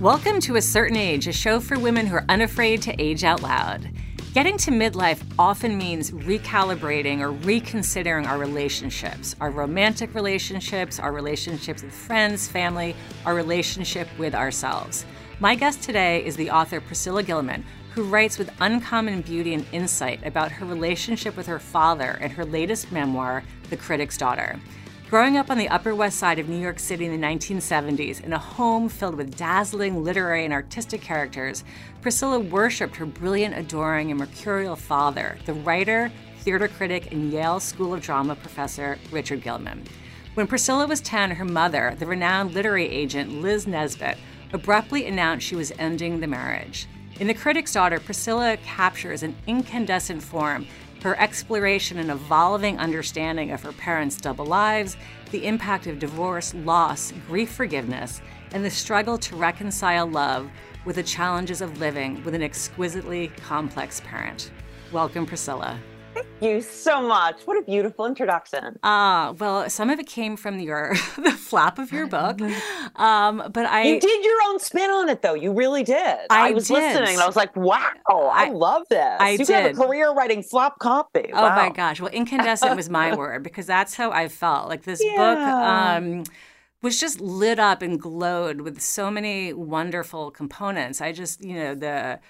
Welcome to A Certain Age, a show for women who are unafraid to age out loud. Getting to midlife often means recalibrating or reconsidering our relationships our romantic relationships, our relationships with friends, family, our relationship with ourselves. My guest today is the author Priscilla Gilman, who writes with uncommon beauty and insight about her relationship with her father in her latest memoir, The Critic's Daughter. Growing up on the Upper West Side of New York City in the 1970s, in a home filled with dazzling literary and artistic characters, Priscilla worshipped her brilliant, adoring, and mercurial father, the writer, theater critic, and Yale School of Drama professor Richard Gilman. When Priscilla was 10, her mother, the renowned literary agent Lynn Nesbit, abruptly announced she was ending the marriage. In The Critic's Daughter, Priscilla captures an incandescent form her exploration and evolving understanding of her parents' double lives, the impact of divorce, loss, grief, forgiveness, and the struggle to reconcile love with the challenges of living with an exquisitely complex parent. Welcome, Priscilla. Thank you so much. What a beautiful introduction. Ah, uh, well, some of it came from your the flap of your book, um, but I you did your own spin on it though. You really did. I, I was did. listening. and I was like, wow, I, I love this. I you did. have a career writing flap copy. Oh my gosh. Well, incandescent was my word because that's how I felt. Like this yeah. book. Um, was just lit up and glowed with so many wonderful components. I just, you know, the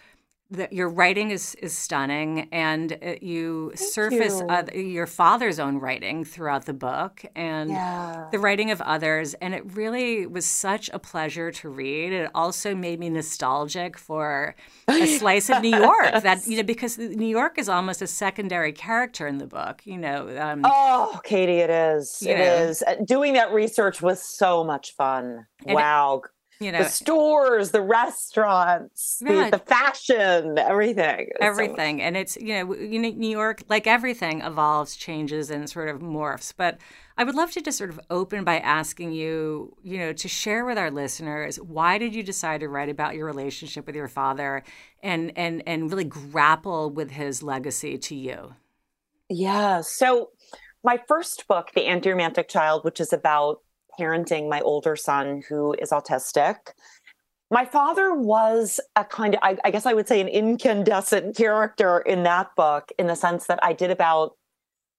the, your writing is is stunning, and uh, you Thank surface you. Uh, your father's own writing throughout the book, and yeah. the writing of others, and it really was such a pleasure to read. It also made me nostalgic for a slice of New York that you know because New York is almost a secondary character in the book. You know. Um, oh, Katie, it is. It know. is. Uh, doing that research was so much fun. And wow. It, you know the stores the restaurants the, the, fashion everything. Everything. So and it's you know new york like everything evolves changes and sort of morphs. But i would love to just sort of open by asking you you know to share with our listeners why did you decide to write about your relationship with your father and and and really grapple with his legacy to you? Yeah. So my first book the anti-romantic child which is about parenting my older son who is autistic. My father was a kind of, I, I, guess I would say, an incandescent character in that book, in the sense that I did about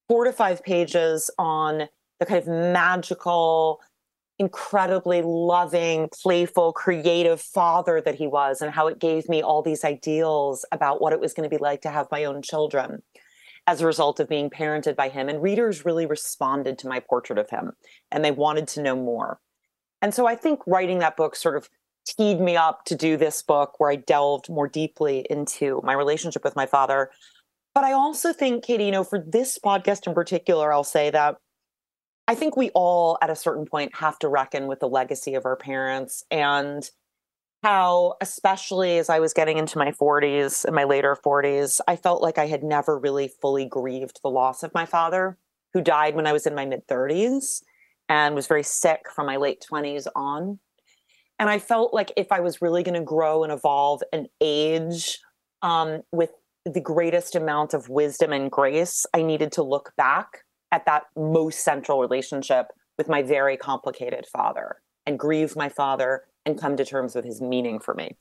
four to five pages on the kind of magical, incredibly loving, playful, creative father that he was, and how it gave me all these ideals about what it was going to be like to have my own children as a result of being parented by him. And readers really responded to my portrait of him and they wanted to know more. And so I think writing that book sort of teed me up to do this book where I delved more deeply into my relationship with my father. But I also think, Katie, you know, for this podcast in particular, I'll say that I think we all at a certain point have to reckon with the legacy of our parents and how, especially as I was getting into my 40s and my later 40s, I felt like I had never really fully grieved the loss of my father, who died when I was in my mid 30s and was very sick from my late 20s on. And I felt like if I was really going to grow and evolve and age um, with the greatest amount of wisdom and grace, I needed to look back at that most central relationship with my very complicated father and grieve my father and come to terms with his meaning for me.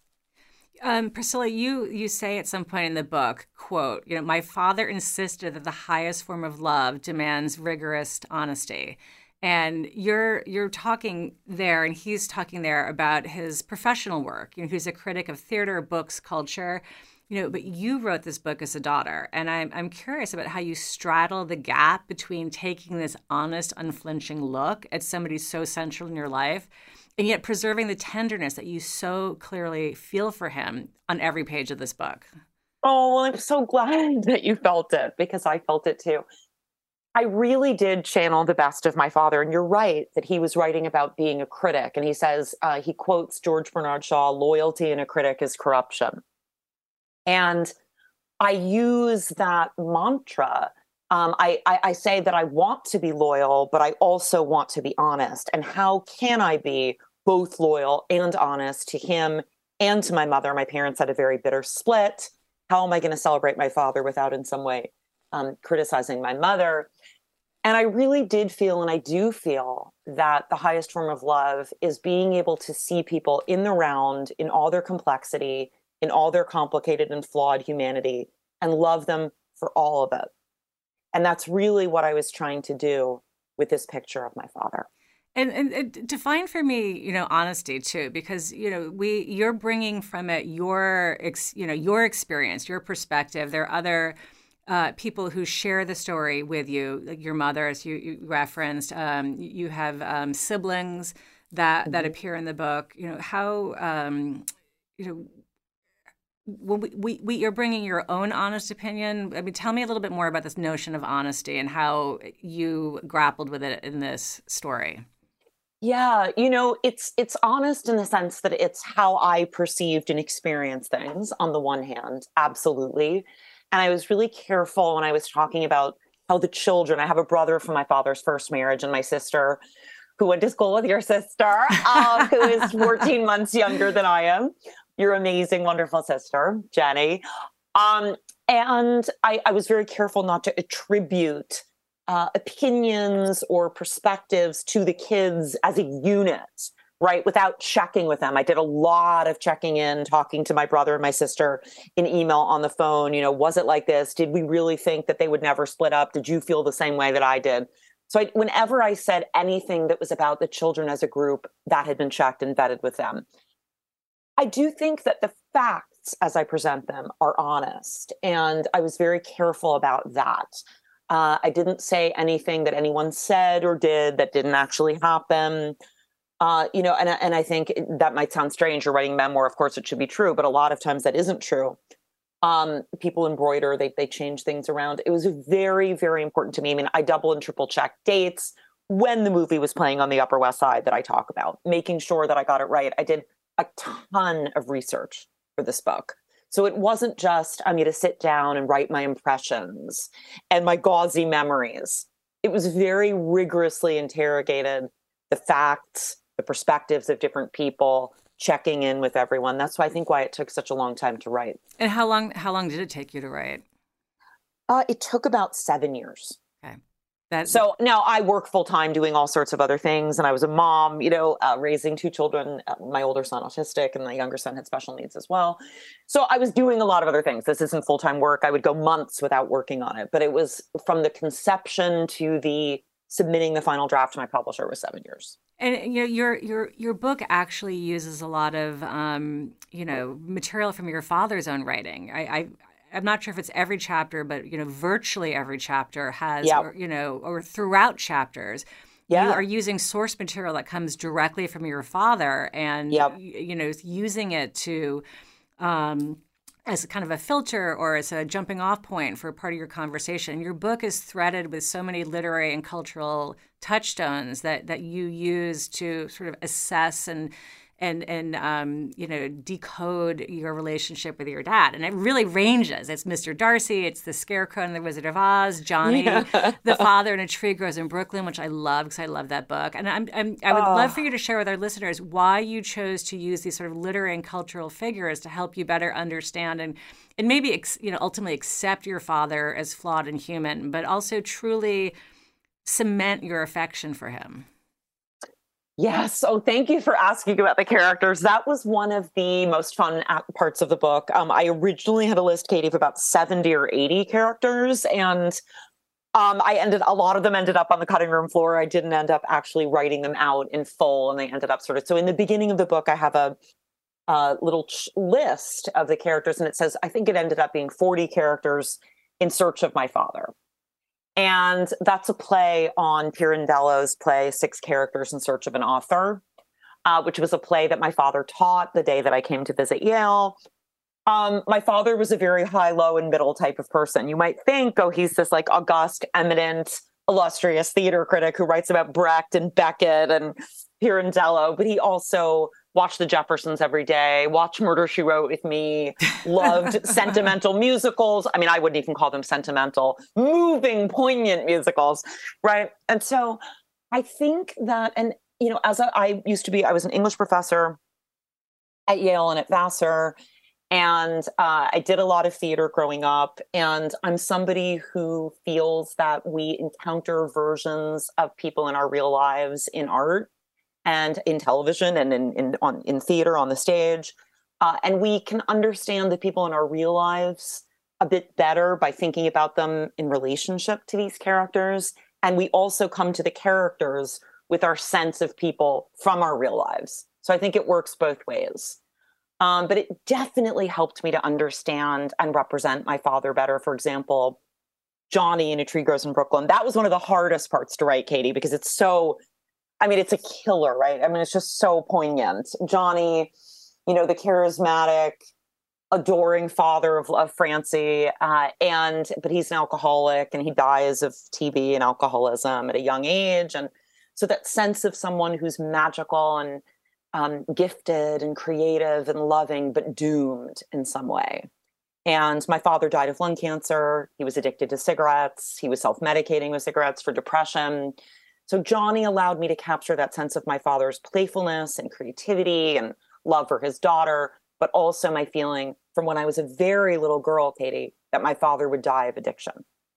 Um, Priscilla, you you say at some point in the book, quote, you know, my father insisted that the highest form of love demands rigorous honesty. And you're you're talking there, and he's talking there about his professional work. You know, he's a critic of theater, books, culture. You know, but you wrote this book as a daughter, and I'm I'm curious about how you straddle the gap between taking this honest, unflinching look at somebody so central in your life and yet preserving the tenderness that you so clearly feel for him on every page of this book. Oh, well, I'm so glad that you felt it because I felt it too. I really did channel the best of my father. And you're right that he was writing about being a critic. And he says, uh, he quotes George Bernard Shaw loyalty in a critic is corruption. And I use that mantra. Um, I, I, I say that I want to be loyal, but I also want to be honest. And how can I be both loyal and honest to him and to my mother. My parents had a very bitter split. How am I going to celebrate my father without, in some way, um, criticizing my mother? And I really did feel, and I do feel, that the highest form of love is being able to see people in the round in all their complexity, in all their complicated and flawed humanity, and love them for all of it. And that's really what I was trying to do with this picture of my father. And, and, and, define for me, you know, honesty too, because you know we you're bringing from it your ex, you know your experience, your perspective. There are other uh, people who share the story with you, like your mother, as you, you referenced. Um, you have um, siblings that mm-hmm. that appear in the book. You know how um, you know when we, we, we, you're bringing your own honest opinion. I mean, tell me a little bit more about this notion of honesty and how you grappled with it in this story. Yeah, you know, it's it's honest in the sense that it's how I perceived and experienced things on the one hand, absolutely. And I was really careful when I was talking about how the children, I have a brother from my father's first marriage and my sister who went to school with your sister, um, who is 14 months younger than I am. Your amazing, wonderful sister, Jenny. Um, and I, I was very careful not to attribute uh, opinions or perspectives to the kids as a unit, right? Without checking with them. I did a lot of checking in, talking to my brother and my sister in email on the phone. You know, was it like this? Did we really think that they would never split up? Did you feel the same way that I did? So I, whenever I said anything that was about the children as a group, that had been checked and vetted with them. I do think that the facts as I present them are honest. And I was very careful about that. Uh, I didn't say anything that anyone said or did that didn't actually happen. Uh, you know, and and I think that might sound strange. You're writing memoir, of course, it should be true, but a lot of times that isn't true. Um, people embroider, they they change things around. It was very, very important to me. I mean, I double and triple check dates when the movie was playing on the Upper West Side that I talk about, making sure that I got it right. I did a ton of research for this book. So it wasn't just, I'm going to sit down and write my impressions and my gauzy memories. It was very rigorously interrogated the facts, the perspectives of different people, checking in with everyone. That's why I think why it took such a long time to write. And how long how long did it take you to write? Uh, it took about seven years. That so now I work full time doing all sorts of other things, and I was a mom, you know, uh, raising two children. Uh, my older son autistic, and my younger son had special needs as well. So I was doing a lot of other things. This isn't full time work. I would go months without working on it, but it was from the conception to the submitting the final draft to my publisher was seven years. And you know, your your your book actually uses a lot of um, you know material from your father's own writing. I, I I'm not sure if it's every chapter, but you know, virtually every chapter has, yep. or, you know, or throughout chapters, yeah. you are using source material that comes directly from your father, and yep. you know, using it to. Um, as kind of a filter or as a jumping off point for part of your conversation. Your book is threaded with so many literary and cultural touchstones that that you use to sort of assess and and and um, you know decode your relationship with your dad and it really ranges it's mr darcy it's the scarecrow and the wizard of oz johnny yeah. the father in a tree grows in brooklyn which i love because i love that book and I'm, I'm i would oh. love for you to share with our listeners why you chose to use these sort of literary and cultural figures to help you better understand and and maybe you know ultimately accept your father as flawed and human but also truly cement your affection for him Yes. Oh, thank you for asking about the characters. That was one of the most fun parts of the book. Um, I originally had a list, Katie, of about 70 or 80 characters. And um, I ended, a lot of them ended up on the cutting room floor. I didn't end up actually writing them out in full. And they ended up sort of, so in the beginning of the book, I have a, a little ch- list of the characters. And it says, I think it ended up being 40 characters in search of my father. And that's a play on Pirandello's play, Six Characters in Search of an Author, uh, which was a play that my father taught the day that I came to visit Yale. Um, my father was a very high, low, and middle type of person. You might think, oh, he's this like august, eminent, illustrious theater critic who writes about Brecht and Beckett and Pirandello, but he also watched The Jeffersons every day, watched Murder She Wrote with me, loved sentimental musicals. I mean, I wouldn't even call them sentimental, moving, poignant musicals, right? And so I think that, and you know, as I, I used to be, I was an English professor at Yale and at Vassar. And uh, I did a lot of theater growing up, and I'm somebody who feels that we encounter versions of people in our real lives in art and in television and in in, on, in theater on the stage, uh, and we can understand the people in our real lives a bit better by thinking about them in relationship to these characters, and we also come to the characters with our sense of people from our real lives. So I think it works both ways. Um, but it definitely helped me to understand and represent my father better. For example, Johnny in A Tree Grows in Brooklyn. That was one of the hardest parts to write, Katie, because it's so, I mean, it's a killer, right? I mean, it's just so poignant. Johnny, you know, the charismatic, adoring father of, of Francie, uh, and but he's an alcoholic and he dies of TB and alcoholism at a young age, and so that sense of someone who's magical and um, gifted and creative and loving, but doomed in some way. And my father died of lung cancer. He was addicted to cigarettes. He was self medicating with cigarettes for depression. So Johnny allowed me to capture that sense of my father's playfulness and creativity and love for his daughter, but also my feeling from when I was a very little girl, Katie, that my father would die of addiction.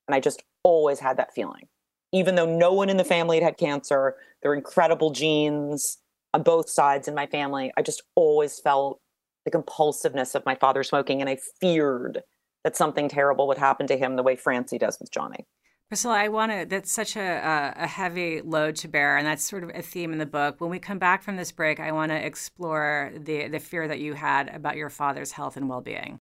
And I just always had that feeling. Even though no one in the family had had cancer, there were incredible genes on both sides in my family. I just always felt the compulsiveness of my father smoking, and I feared that something terrible would happen to him the way Francie does with Johnny. Priscilla, I want to, that's such a, a heavy load to bear, and that's sort of a theme in the book. When we come back from this break, I want to explore the, the fear that you had about your father's health and well being.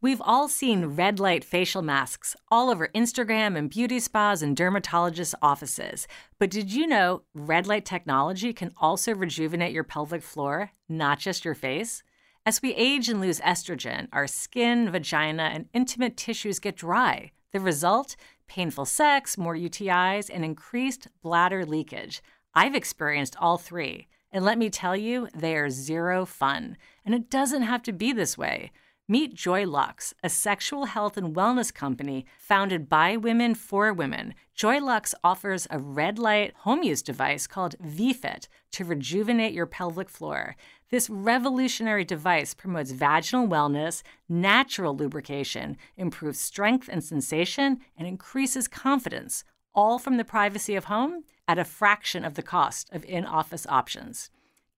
We've all seen red light facial masks all over Instagram and beauty spas and dermatologists' offices. But did you know red light technology can also rejuvenate your pelvic floor, not just your face? As we age and lose estrogen, our skin, vagina, and intimate tissues get dry. The result? Painful sex, more UTIs, and increased bladder leakage. I've experienced all three. And let me tell you, they are zero fun. And it doesn't have to be this way. Meet Joylux, a sexual health and wellness company founded by women for women. Joylux offers a red light home use device called VFit to rejuvenate your pelvic floor. This revolutionary device promotes vaginal wellness, natural lubrication, improves strength and sensation, and increases confidence, all from the privacy of home at a fraction of the cost of in office options.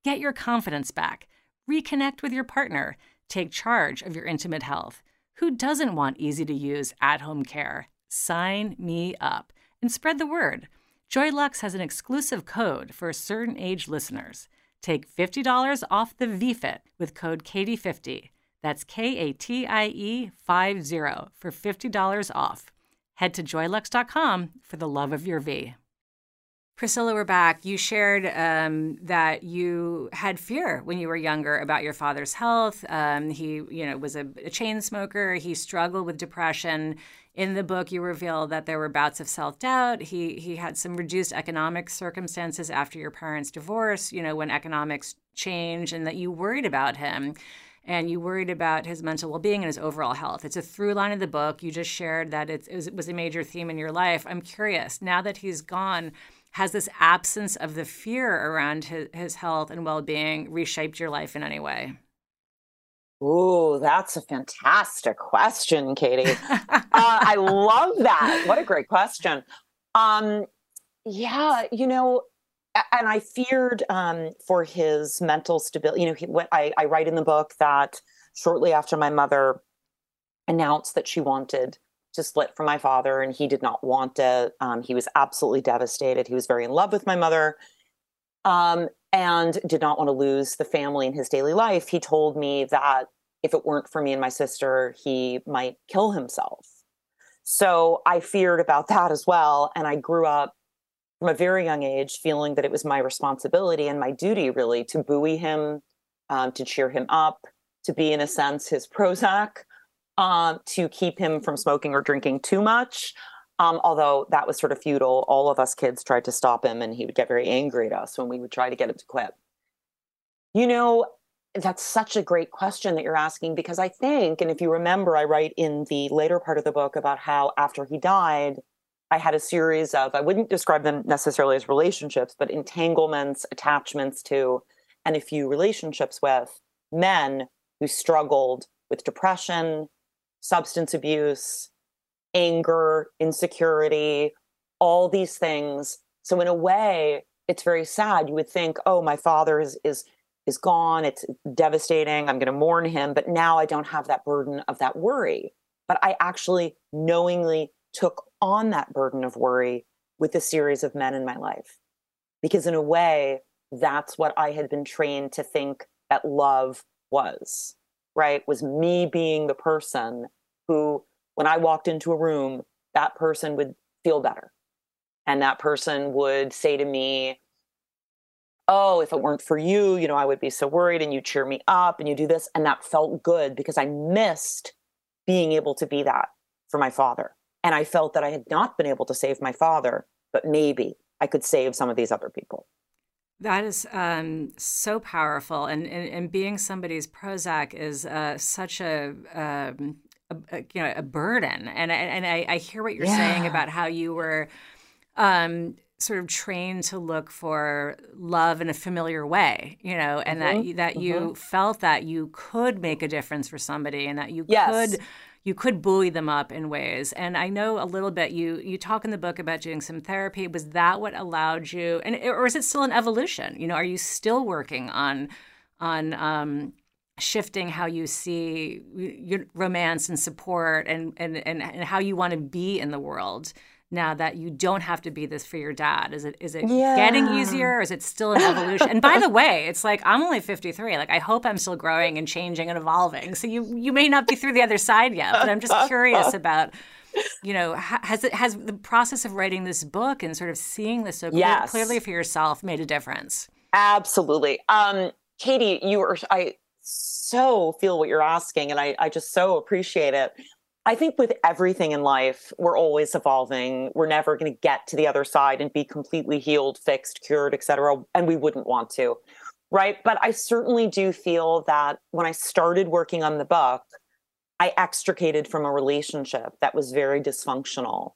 Get your confidence back. Reconnect with your partner Take charge of your intimate health. Who doesn't want easy to use at home care? Sign me up and spread the word. JoyLux has an exclusive code for certain age listeners. Take $50 off the VFit with code KATIE50. That's K A T I E 50 for $50 off. Head to joylux.com for the love of your V. Priscilla, we're back. You shared um, that you had fear when you were younger about your father's health. Um, he, you know, was a, a, chain smoker. He struggled with depression. In the book, you reveal that there were bouts of self doubt. He he had some reduced economic circumstances after your parents' divorce. You know, when economics changed, and that you worried about him and you worried about his mental well-being and his overall health. It's a through line of the book. You just shared that it was a major theme in your life. I'm curious now that he's gone has this absence of the fear around his, his health and well-being reshaped your life in any way Oh, that's a fantastic question, Katie. uh, I love that. What a great question. Um, yeah, you know, and I feared um, for his mental stability. You know, he, what I, I write in the book that shortly after my mother announced that she wanted to split from my father, and he did not want it. Um, he was absolutely devastated. He was very in love with my mother um, and did not want to lose the family in his daily life. He told me that if it weren't for me and my sister, he might kill himself. So I feared about that as well. And I grew up from a very young age feeling that it was my responsibility and my duty, really, to buoy him, um, to cheer him up, to be, in a sense, his Prozac um, to keep him from smoking or drinking too much. Um, although that was sort of futile. All of us kids tried to stop him, and he would get very angry at us when we would try to get him to quit. You know, that's such a great question that you're asking because I think, and if you remember, I write in the later part of the book about how after he died, I had a series of, I wouldn't describe them necessarily as relationships, but entanglements, attachments to, and a few relationships with men who struggled with depression, substance abuse, anger, insecurity, all these things. So in a way, it's very sad. You would think, oh, my father is is is gone. It's devastating. I'm going to mourn him. But now I don't have that burden of that worry. But I actually knowingly took on that burden of worry with a series of men in my life. Because in a way, that's what I had been trained to think that love was, right? Was me being the person who, when I walked into a room, that person would feel better. And that person would say to me, Oh, if it weren't for you, you know, I would be so worried. And you cheer me up and you do this. And that felt good because I missed being able to be that for my father. And I felt that I had not been able to save my father, but maybe I could save some of these other people. That is um, so powerful, and, and, and being somebody's Prozac is uh, such a, um, a, you know a burden. And and I, I hear what you're yeah. saying about how you were um, sort of trained to look for love in a familiar way, you know, and mm-hmm. that that mm-hmm. you felt that you could make a difference for somebody, and that you yes. could you could buoy them up in ways. And I know a little bit. You you talk in the book about doing some therapy. Was that what allowed you? And or is it still an evolution? You know, are you still working on on um, shifting how you see romance and support and and and, and how you want to be in the world? Now that you don't have to be this for your dad? Is it is it yeah. getting easier or is it still an evolution? and by the way, it's like I'm only 53. Like I hope I'm still growing and changing and evolving. So you you may not be through the other side yet, but I'm just curious about you know has it has the process of writing this book and sort of seeing this so yes. clearly for yourself made a difference? Absolutely. Um Katie, you are I so feel what you're asking and I I just so appreciate it. I think with everything in life, we're always evolving. We're never going to get to the other side and be completely healed, fixed, cured, etc. And we wouldn't want to. Right. But I certainly do feel that when I started working on the book, I extricated from a relationship that was very dysfunctional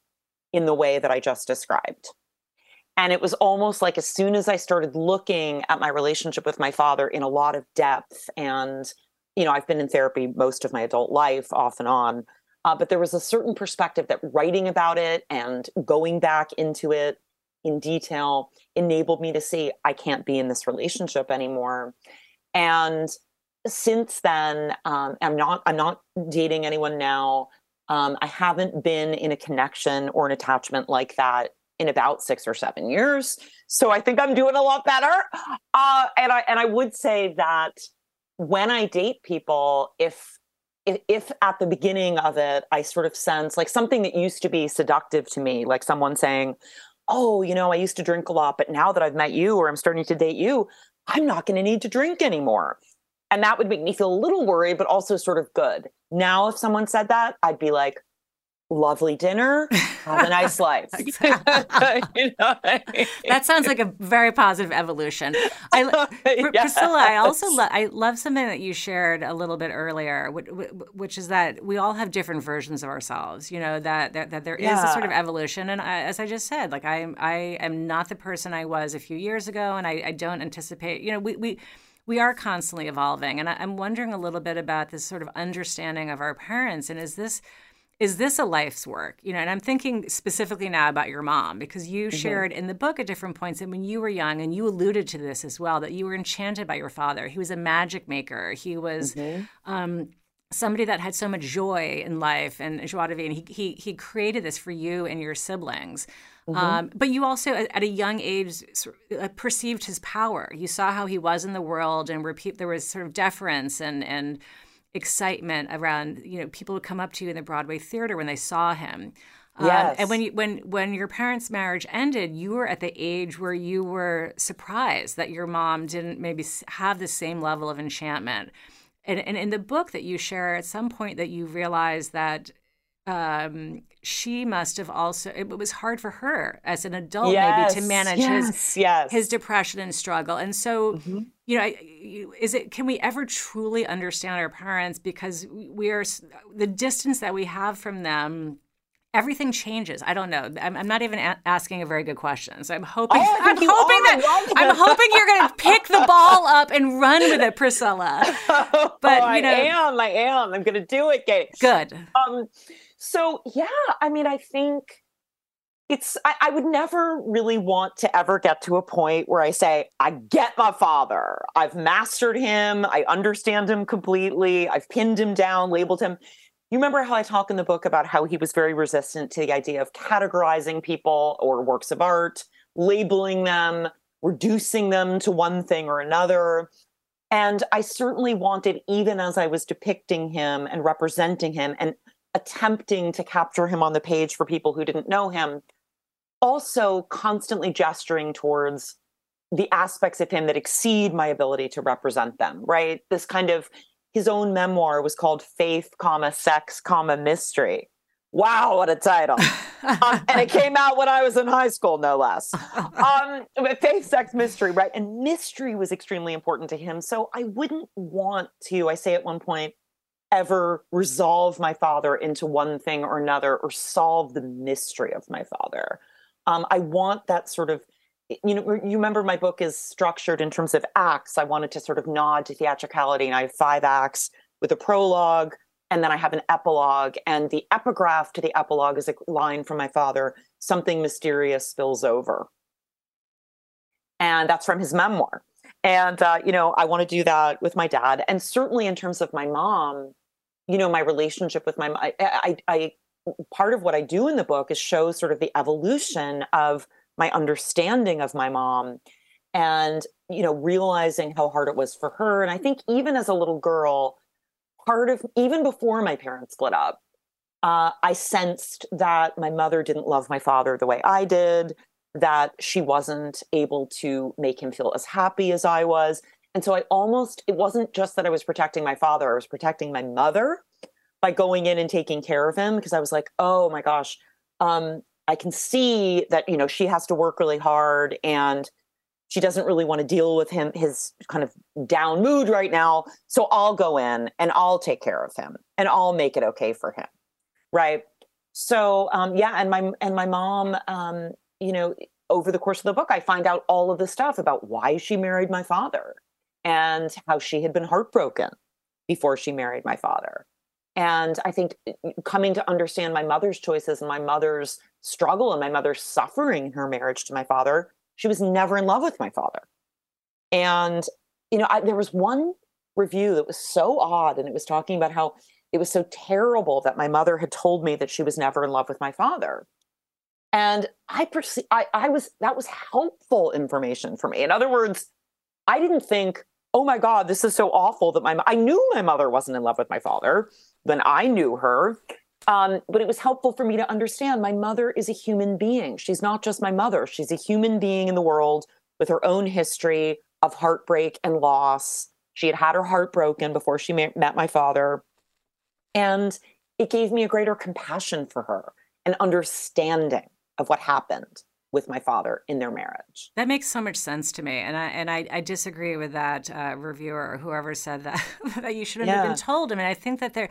in the way that I just described. And it was almost like as soon as I started looking at my relationship with my father in a lot of depth, and, you know, I've been in therapy most of my adult life off and on uh, but there was a certain perspective that writing about it and going back into it in detail enabled me to see I can't be in this relationship anymore. And since then, um, I'm not I'm not dating anyone now. Um, I haven't been in a connection or an attachment like that in about six or seven years. So I think I'm doing a lot better. Uh, and I and I would say that when I date people, if if, at the beginning of it i sort of sense like something that used to be seductive to me like someone saying oh you know i used to drink a lot but now that i've met you or i'm starting to date you i'm not going to need to drink anymore. And that would make me feel a little worried but also sort of good. Now if someone said that i'd be like lovely dinner, have a nice life. you know I mean? That sounds like a very positive evolution. I, oh, yes. Priscilla, I also lo- I love something that you shared a little bit earlier, which, which, is that we all have different versions of ourselves. You know that that, that there yeah. a sort of evolution, and I, as I just said, like I I am not the person I was a few years ago, and I, I don't anticipate. You know, we we we are constantly evolving. And I, am wondering a little bit about this sort of understanding of our parents. And is this is this a life's work? You know, and I'm thinking specifically now about your mom because you mm-hmm. shared in the book at different points that when you were young, and you alluded to this as well, that you were enchanted by your father. He was a magic maker. He was. Mm-hmm. Um, somebody that had so much joy in life and joie de vivre, and he, he, he created this for you and your siblings. Mm-hmm. Um, but you also, at a young age, uh, perceived his power. You saw how he was in the world, and pe- there was sort of deference and and excitement around you know people would come up to you in the Broadway theater when they saw him. Yes. Um, and when you, when when your parents' marriage ended, you were at the age where you were surprised that your mom didn't maybe have the same level of enchantment. And, and in the book that you share, at some point that you realize that um, she must have also it was hard for her as an adult yes, maybe to manage yes, his yes. his depression and struggle and so mm-hmm. You know is it can we ever truly understand our parents because we are the distance that we have from them everything changes. I don't know. I'm, I'm not even a- asking a very good question. So I'm hoping. Oh, I'm hoping that I'm hoping you're going to pick the ball up and run with it, Priscilla. But oh, you know, I am, I am. I'm going to do it, Kate. Good. Um, so yeah, I mean, I think it's I, I, would never really want to ever get to a point where I say, I get my father. I've mastered him. I understand him completely. I've pinned him down, labeled him. You remember how I talk in the book about how he was very resistant to the idea of categorizing people or works of art, labeling them, reducing them to one thing or another. And I certainly wanted, even as I was depicting him and representing him and attempting to capture him on the page for people who didn't know him, also constantly gesturing towards the aspects of him that exceed my ability to represent them right? This kind of his own memoir was called faith comma sex comma mystery. Wow what a title. Um, and it came out when i was in high school no less. Um, faith sex mystery right? And mystery was extremely important to him. So i wouldn't want to i say at one point ever resolve my father into one thing or another or solve the mystery of my father um, I want that sort of, you know, you remember my book is structured in terms of acts. I wanted to sort of nod to theatricality, and I have five acts with a prologue, and then I have an epilogue. And the epigraph to the epilogue is a line from my father something mysterious spills over. And that's from his memoir. And, uh, you know, I want to do that with my dad. And certainly in terms of my mom, you know, my relationship with my I, I, I part of what I do in the book is show sort of the evolution of my understanding of my mom and you know realizing how hard it was for her. And I think even as a little girl part of even before my parents split up uh, I sensed that my mother didn't love my father the way I did that she wasn't able to make him feel as happy as I was. And so I almost it wasn't just that I was protecting my father I was protecting my mother by going in and taking care of him because I was like, oh my gosh, um, I can see that you know she has to work really hard and she doesn't really want to deal with him his kind of down mood right now. So I'll go in and I'll take care of him and I'll make it okay for him, right? So um, yeah, and my and my mom, um, you know, over the course of the book, I find out all of the stuff about why she married my father and how she had been heartbroken before she married my father and I think eh, coming to understand my mother's choices and my mother's struggle and my mother's suffering in her marriage to my father, she was never in love with my father. And, you know, I, there was one review that was so odd, and it was talking about how it was so terrible that my mother had told me that she was never in love with my father. And I, perce- I, I was, that was helpful information for me. In other words, I didn't think, oh my God, this is so awful that my, I knew my mother wasn't in love with my father than I knew her. Um, but it was helpful for me to understand my mother is a human being. She's not just my mother, she's a human being in the world with her own history of heartbreak and loss. She had had her heart broken before she met my father. And it gave me a greater compassion for her and understanding of what happened with my father in their marriage. That makes so much sense to me, and I and I, I disagree with that uh, reviewer or whoever said that that you shouldn't yeah. have been told. I mean, I think that they're.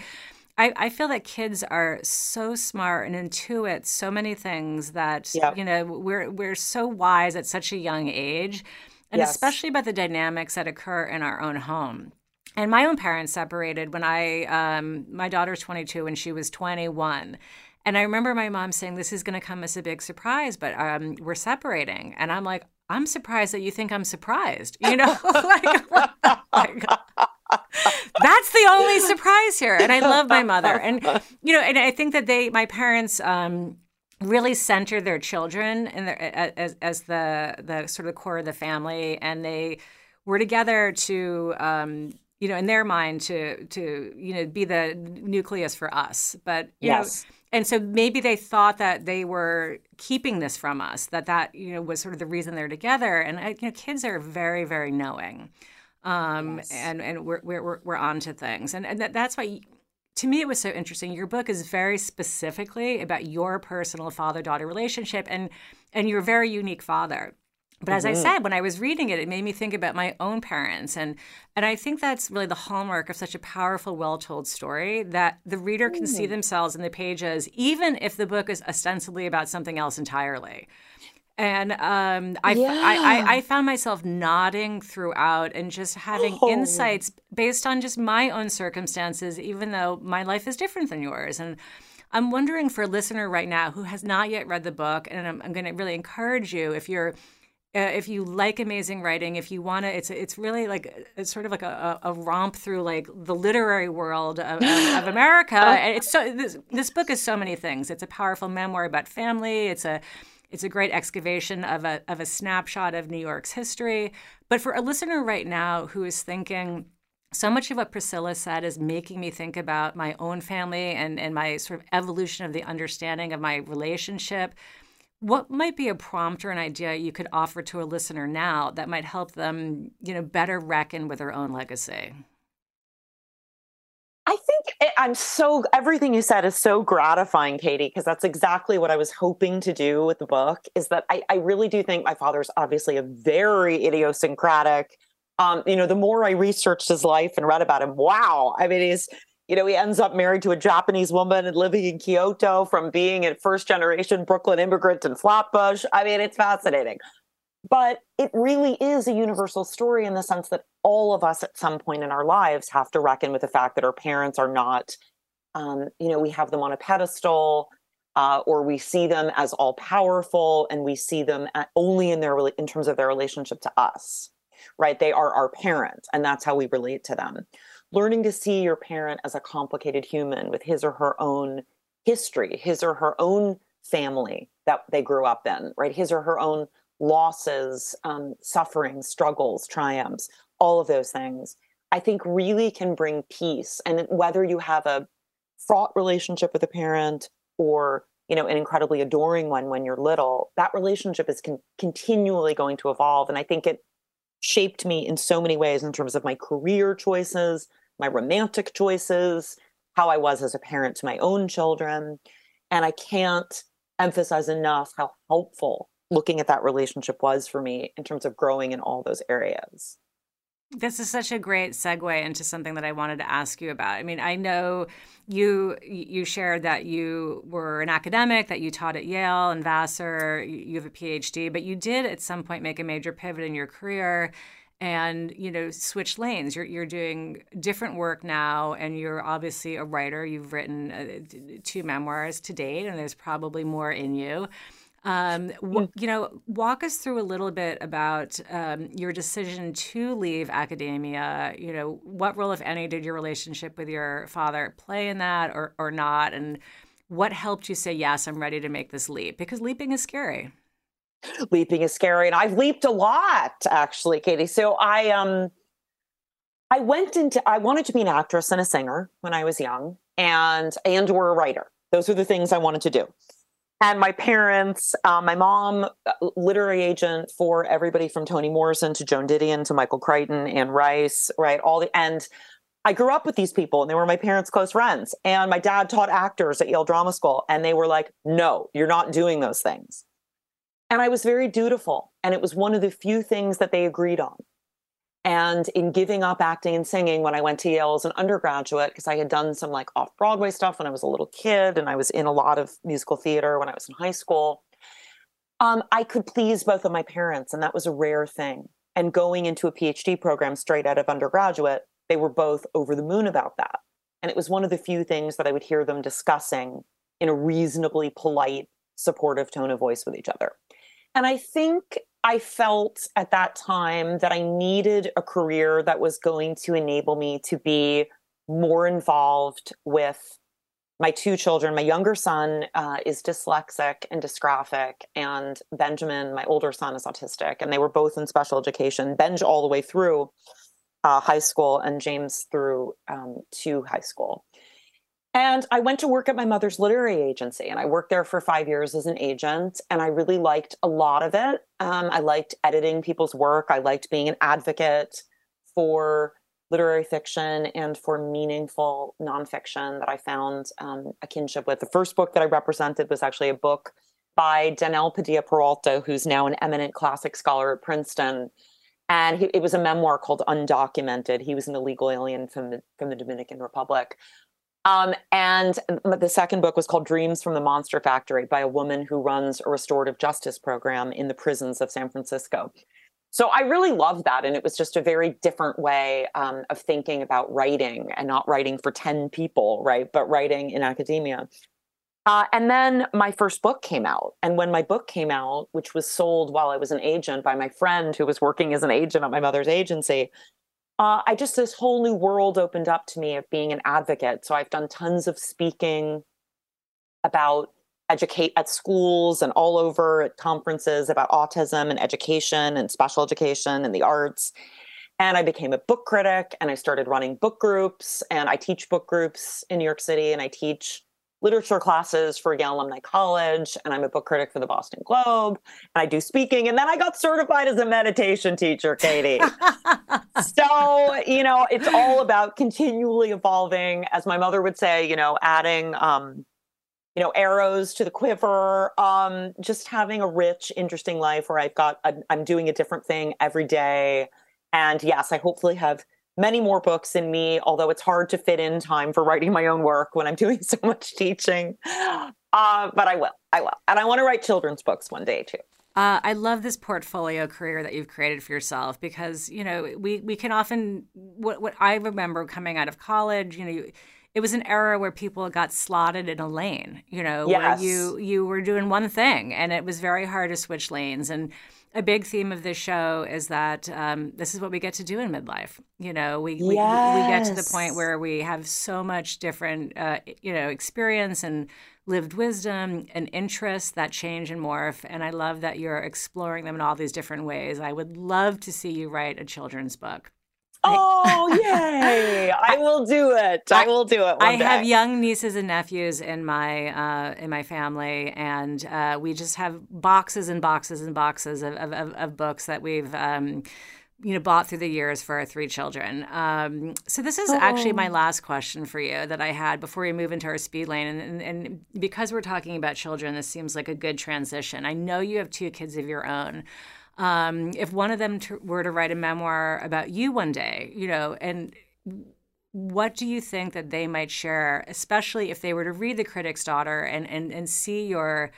I, I feel that kids are so smart and intuit so many things that yep. you know we're we're so wise at such a young age, and yes. especially about the dynamics that occur in our own home. And my own parents separated when I um, my daughter's 22 and she was 21 and I remember my mom saying, This is going to come as a big surprise, but um, we're separating. And I'm like, I'm surprised that you think I'm surprised. You know, like, like, that's the only surprise here. And I love my mother. And, you know, and I think that they, my parents, um, really center their children their, as, as the, the sort of the core of the family. And they were together to, um, you know, in their mind to, to, you know, be the nucleus for us. But, yes. know, and so maybe they thought that they were keeping this from us that that you know was sort of the reason they're together. And you know kids are very very knowing. Um, yes. and and we're we're we're on to things. And and that, that's why to me it was so interesting. Your book is very specifically about your personal father daughter relationship and and your very unique father but as mm-hmm. I said, when I was reading it, it made me think about my own parents, and and I think that's really the hallmark of such a powerful, well-told story that the reader can mm. see themselves in the pages, even if the book is ostensibly about something else entirely. And um, I, yeah. I, I, I, found myself nodding throughout and just having oh. insights based on just my own circumstances, even though my life is different than yours. And I'm wondering for a listener right now who has not yet read the book, and I'm, I'm going to really encourage you if you're uh, if you like amazing writing, if you want to, it's it's really like it's sort of like a, a romp through like the literary world of, of, of America. And it's so this, this book is so many things. It's a powerful memoir about family. It's a it's a great excavation of a of a snapshot of New York's history. But for a listener right now who is thinking, so much of what Priscilla said is making me think about my own family and, and my sort of evolution of the understanding of my relationship what might be a prompt or an idea you could offer to a listener now that might help them, you know, better reckon with their own legacy? I think it, I'm so everything you said is so gratifying, Katie, because that's exactly what I was hoping to do with the book. Is that I, I really do think my father's obviously a very idiosyncratic. Um, you know, the more I researched his life and read about him, wow! I mean, he's you know, he ends up married to a Japanese woman and living in Kyoto from being a first generation Brooklyn immigrant in Flatbush. I mean, it's fascinating. But it really is a universal story in the sense that all of us at some point in our lives have to reckon with the fact that our parents are not, um, you know, we have them on a pedestal. Uh, or we see them as all powerful and we see them only in their in terms of their relationship to us right they are our parents and that's how we relate to them learning to see your parent as a complicated human with his or her own history, his or her own family that they grew up in, right? His or her own losses, um, sufferings, struggles, triumphs, all of those things, I think really can bring peace. And whether you have a fraught relationship with a parent or you know an incredibly adoring one when you're little that relationship is con- continually going to evolve and i think it shaped me in so many ways in terms of my career choices my romantic choices, how I was as a parent to my own children. And I can't emphasize enough how helpful looking at that relationship was for me in terms of growing in all those areas. This is such a great segue into something that I wanted to ask you about. I mean, I know you you shared that you were an academic, that you taught at Yale and Vassar, you have a PhD, but you did at some point make a major pivot in your career and you know switch lanes. You're you're doing different work now and you're obviously a writer. You've written uh, two memoirs to date and there's probably more in you. Um, w- you know walk us through a little bit about um, your decision to leave academia. You know what role if any did your relationship with your father play in that or, or not? And what helped you say yes i'm ready to make this leap? Because leaping is scary leaping is scary and i've leaped a lot actually katie so i um i went into i wanted to be an actress and a singer when i was young and and or a writer those are the things i wanted to do and my parents um, my mom uh, literary agent for everybody from toni morrison to joan didion to michael crichton anne rice right all the and I grew up with these people and they were my parents' close friends. And my dad taught actors at Yale Drama School. And they were like, no, you're not doing those things. And I was very dutiful. And it was one of the few things that they agreed on. And in giving up acting and singing when I went to Yale as an undergraduate, because I had done some like off Broadway stuff when I was a little kid, and I was in a lot of musical theater when I was in high school, um, I could please both of my parents. And that was a rare thing. And going into a PhD program straight out of undergraduate, they were both over the moon about that. And it was one of the few things that I would hear them discussing in a reasonably polite, supportive tone of voice with each other. And I think I felt at that time that I needed a career that was going to enable me to be more involved with my two children. My younger son uh, is dyslexic and dysgraphic, and Benjamin, my older son, is autistic. And they were both in special education, Benj all the way through uh, high school, and James through um, to high school. And I went to work at my mother's literary agency, and I worked there for five years as an agent. And I really liked a lot of it. Um, I liked editing people's work. I liked being an advocate for literary fiction and for meaningful nonfiction that I found um, a kinship with. The first book that I represented was actually a book by Dan-el Padilla Peralta, who's now an eminent classic scholar at Princeton. And he, it was a memoir called Undocumented. He was an illegal alien from the, from the Dominican Republic Um, and the second book was called Dreams from the Monster Factory by a woman who runs a restorative justice program in the prisons of San Francisco. So I really loved that. And it was just a very different way um, of thinking about writing and not writing for 10 people, right? But writing in academia. Uh, and then my first book came out. And when my book came out, which was sold while I was an agent by my friend who was working as an agent at my mother's agency, uh, I just, this whole new world opened up to me of being an advocate. So I've done tons of speaking about educate at schools and all over at conferences about autism and education and special education and the arts. And I became a book critic and I started running book groups and I teach book groups in New York City and I teach literature classes for Yale Alumni College, and I'm a book critic for the Boston Globe, and I do speaking. And then I got certified as a meditation teacher, Katie. so, you know, it's all about continually evolving, as my mother would say, you know, adding, um, you know, arrows to the quiver, um, just having a rich, interesting life where I've got, i I'm doing a different thing every day. And yes, I hopefully have many more books in me, although it's hard to fit in time for writing my own work when I'm doing so much teaching. Uh, but I will. I will. And I want to write children's books one day too. Uh, I love this portfolio career that you've created for yourself because you know we we can often what what I remember coming out of college, you know. It was an era where people got slotted in a lane, you know, yes. where you you were doing one thing and it was very hard to switch lanes. And a big theme of this show is that um, this is what we get to do in midlife. You know, we we, yes. we get to the point where we have so much different, uh, you know, experience and lived wisdom and interests that change and morph. And I love that you're exploring them in all these different ways. I would love to see you write a children's book. Oh, yay! I will do it. I will do it. I day. have young nieces and nephews in my uh, in my family, and uh, we just have boxes and boxes and boxes of, of, of books that we've. Um, you know, bought through the years for our three children. Um, so this is oh. actually my oh. last question for you that I had before we move into our speed lane. And, and, and because we're talking about children, this seems like a good transition. I know you have two kids of your own um, if one of them t- were to write a memoir about you one day, you know, and what do you think that they might share, especially if they were to read The Critic's Daughter and and and see your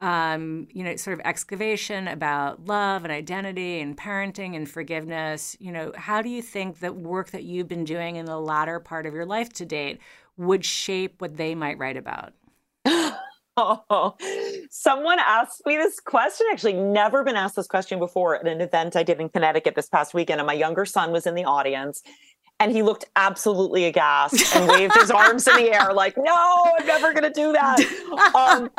um, you know, sort of excavation about love and identity and parenting and forgiveness. You know, how do you think that work that you've been doing in the latter part of your life to date would shape what they might write about? Oh, someone asked me this question. Actually, never been asked this question before at an event I did in Connecticut this past weekend. And my younger son was in the audience and he looked absolutely aghast and waved his arms in the air like no i'm never going to do that um,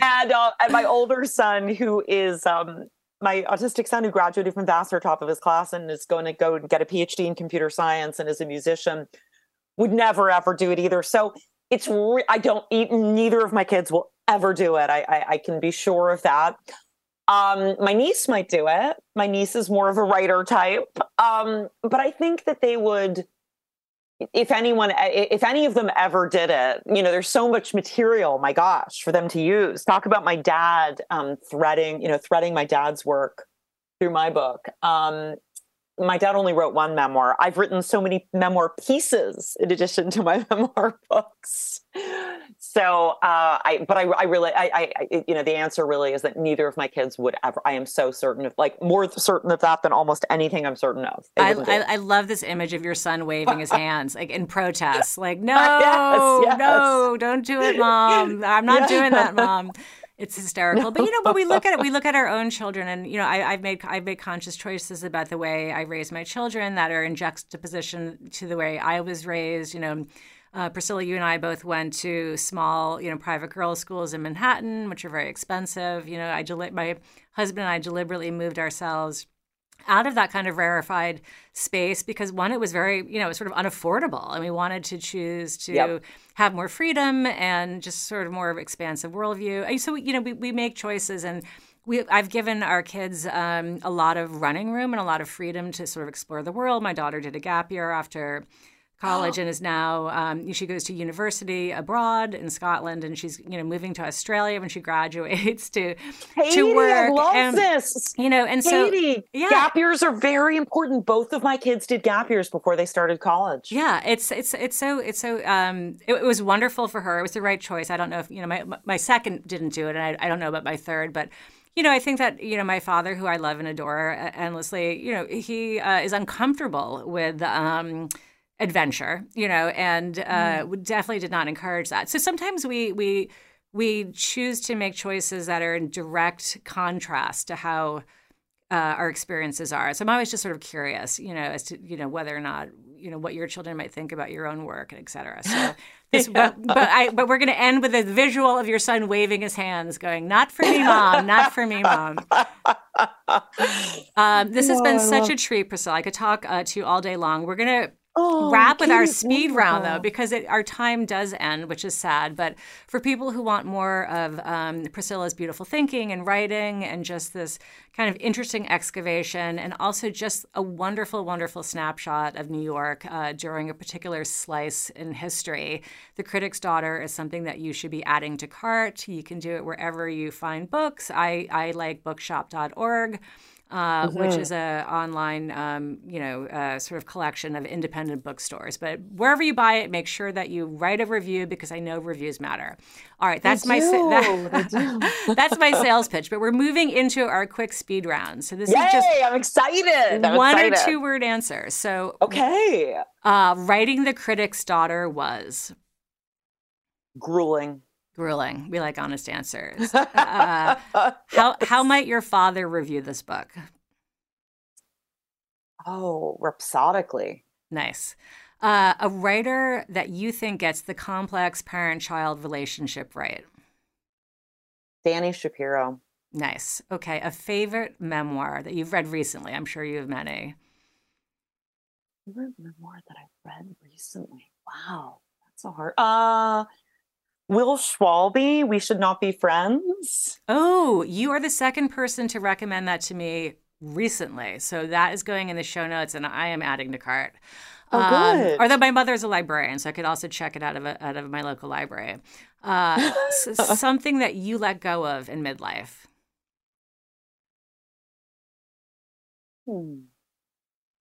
and, uh, and my older son who is um, my autistic son who graduated from vassar top of his class and is going to go and get a phd in computer science and is a musician would never ever do it either so it's re- i don't eat neither of my kids will ever do it. I, I, I can be sure of that. Um, my niece might do it. My niece is more of a writer type. Um, but I think that they would, if anyone, if any of them ever did it, you know, there's so much material, my gosh, for them to use. Talk about my dad um, threading, you know, threading my dad's work through my book. Um, my dad only wrote one memoir. I've written so many memoir pieces in addition to my memoir books. So, uh, I, but I, I really, I, I, you know, the answer really is that neither of my kids would ever. I am so certain of, like, more certain of that than almost anything I'm certain of. I, I, I, love this image of your son waving his hands, like in protest, like, no, yes, yes. no, don't do it, mom. I'm not doing that, mom it's hysterical. But you know, but we look at it, we look at our own children, and you know, I, have made I've made conscious choices about the way I raise my children that are in juxtaposition to the way I was raised. You know. Uh, Priscilla, you and I both went to small, you know, private girls' schools in Manhattan, which are very expensive. You know, I my husband and I deliberately moved ourselves out of that kind of rarefied space because one it was very you know sort of unaffordable and we wanted to choose to yep. have more freedom and just sort of more of expansive worldview so you know we, we make choices and we, I've given our kids um, a lot of running room and a lot of freedom to sort of explore the world. My daughter did a gap year after college and is now um, she goes to university abroad in Scotland and she's you know moving to Australia when she graduates to Katie, to work. I love and, this. You know, and Katie, so yeah. gap years are very important. Both of my kids did gap years before they started college. Yeah, it's it's it's so it's so um, it, it, was wonderful for her. It was the right choice. I don't know if you know my my second didn't do it, and I, I don't know about my third, but you know, I think that you know my father, who I love and adore endlessly, you know, he uh, is uncomfortable with. Um, adventure, you know, and uh, mm. definitely did not encourage that. So sometimes we we we choose to make choices that are in direct contrast to how uh, our experiences are. So I'm always just sort of curious, you know, as to you know whether or not you know what your children might think about your own work and et cetera. So this, yeah. but, but I but we're going to end with a visual of your son waving his hands, going, "Not for me, mom. Not for me, mom." Um, this has been such a treat, Priscilla. I could talk uh, to you all day long. We're gonna Oh, wrap with our speed wonderful. round though, because it, our time does end, which is sad. But for people who want more of um, Priscilla's beautiful thinking and writing and just this kind of interesting excavation, and also just a wonderful, wonderful snapshot of New York uh, during a particular slice in history, The Critic's Daughter is something that you should be adding to cart. You can do it wherever you find books. I, I like bookshop.org uh, mm-hmm. which is a online, um, you know, uh, sort of collection of independent bookstores. But wherever you buy it, make sure that you write a review because I know reviews matter. All right, that's my sa- that, that's my sales pitch. But we're moving into our quick speed round. So this Yay, is just I'm excited. I'm one excited. or two word answers. So okay, uh, writing the critic's daughter was grueling. Grueling. We like honest answers. Uh, how how might your father review this book? Oh, rhapsodically. Nice. Uh, a writer that you think gets the complex parent-child relationship right. Dani Shapiro. Nice. Okay. A favorite memoir that you've read recently. I'm sure you have many. Favorite memoir that I've read recently. Wow, that's so hard. Uh Will Schwalbe, We Should Not Be Friends. Oh, you are the second person to recommend that to me recently. So that is going in the show notes and I am adding to cart. Oh, um, good. although my mother's a librarian, so I could also check it out of a, out of my local library. Uh, something that you let go of in midlife. Hmm.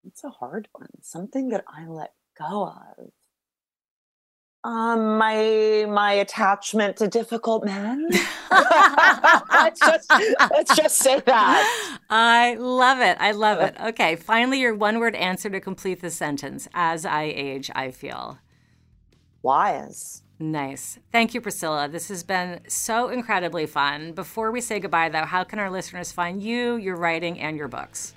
It's a hard one. Something that I let go of. Um, my my attachment to difficult men. let's just let's just say that. I love it. I love it. Okay, finally, your one word answer to complete the sentence. As I age, I feel wise. Nice. Thank you, Priscilla. This has been so incredibly fun. Before we say goodbye, though, how can our listeners find you, your writing, and your books?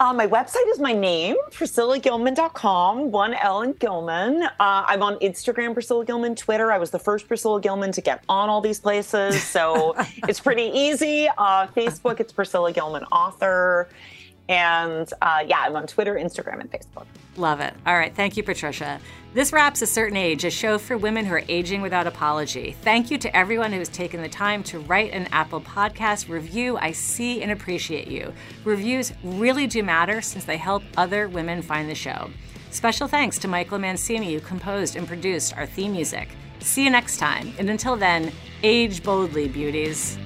Uh, my website is my name, PriscillaGilman.com, one L in Gilman. Uh, I'm on Instagram, Priscilla Gilman, Twitter. I was the first Priscilla Gilman to get on all these places. So it's pretty easy. Uh, Facebook, it's Priscilla Gilman Author. And uh, yeah, I'm on Twitter, Instagram, and Facebook. Love it. All right. Thank you, Patricia. This wraps A Certain Age, a show for women who are aging without apology. Thank you to everyone who has taken the time to write an Apple Podcast review. I see and appreciate you. Reviews really do matter since they help other women find the show. Special thanks to Michael Mancini, who composed and produced our theme music. See you next time. And until then, age boldly, beauties.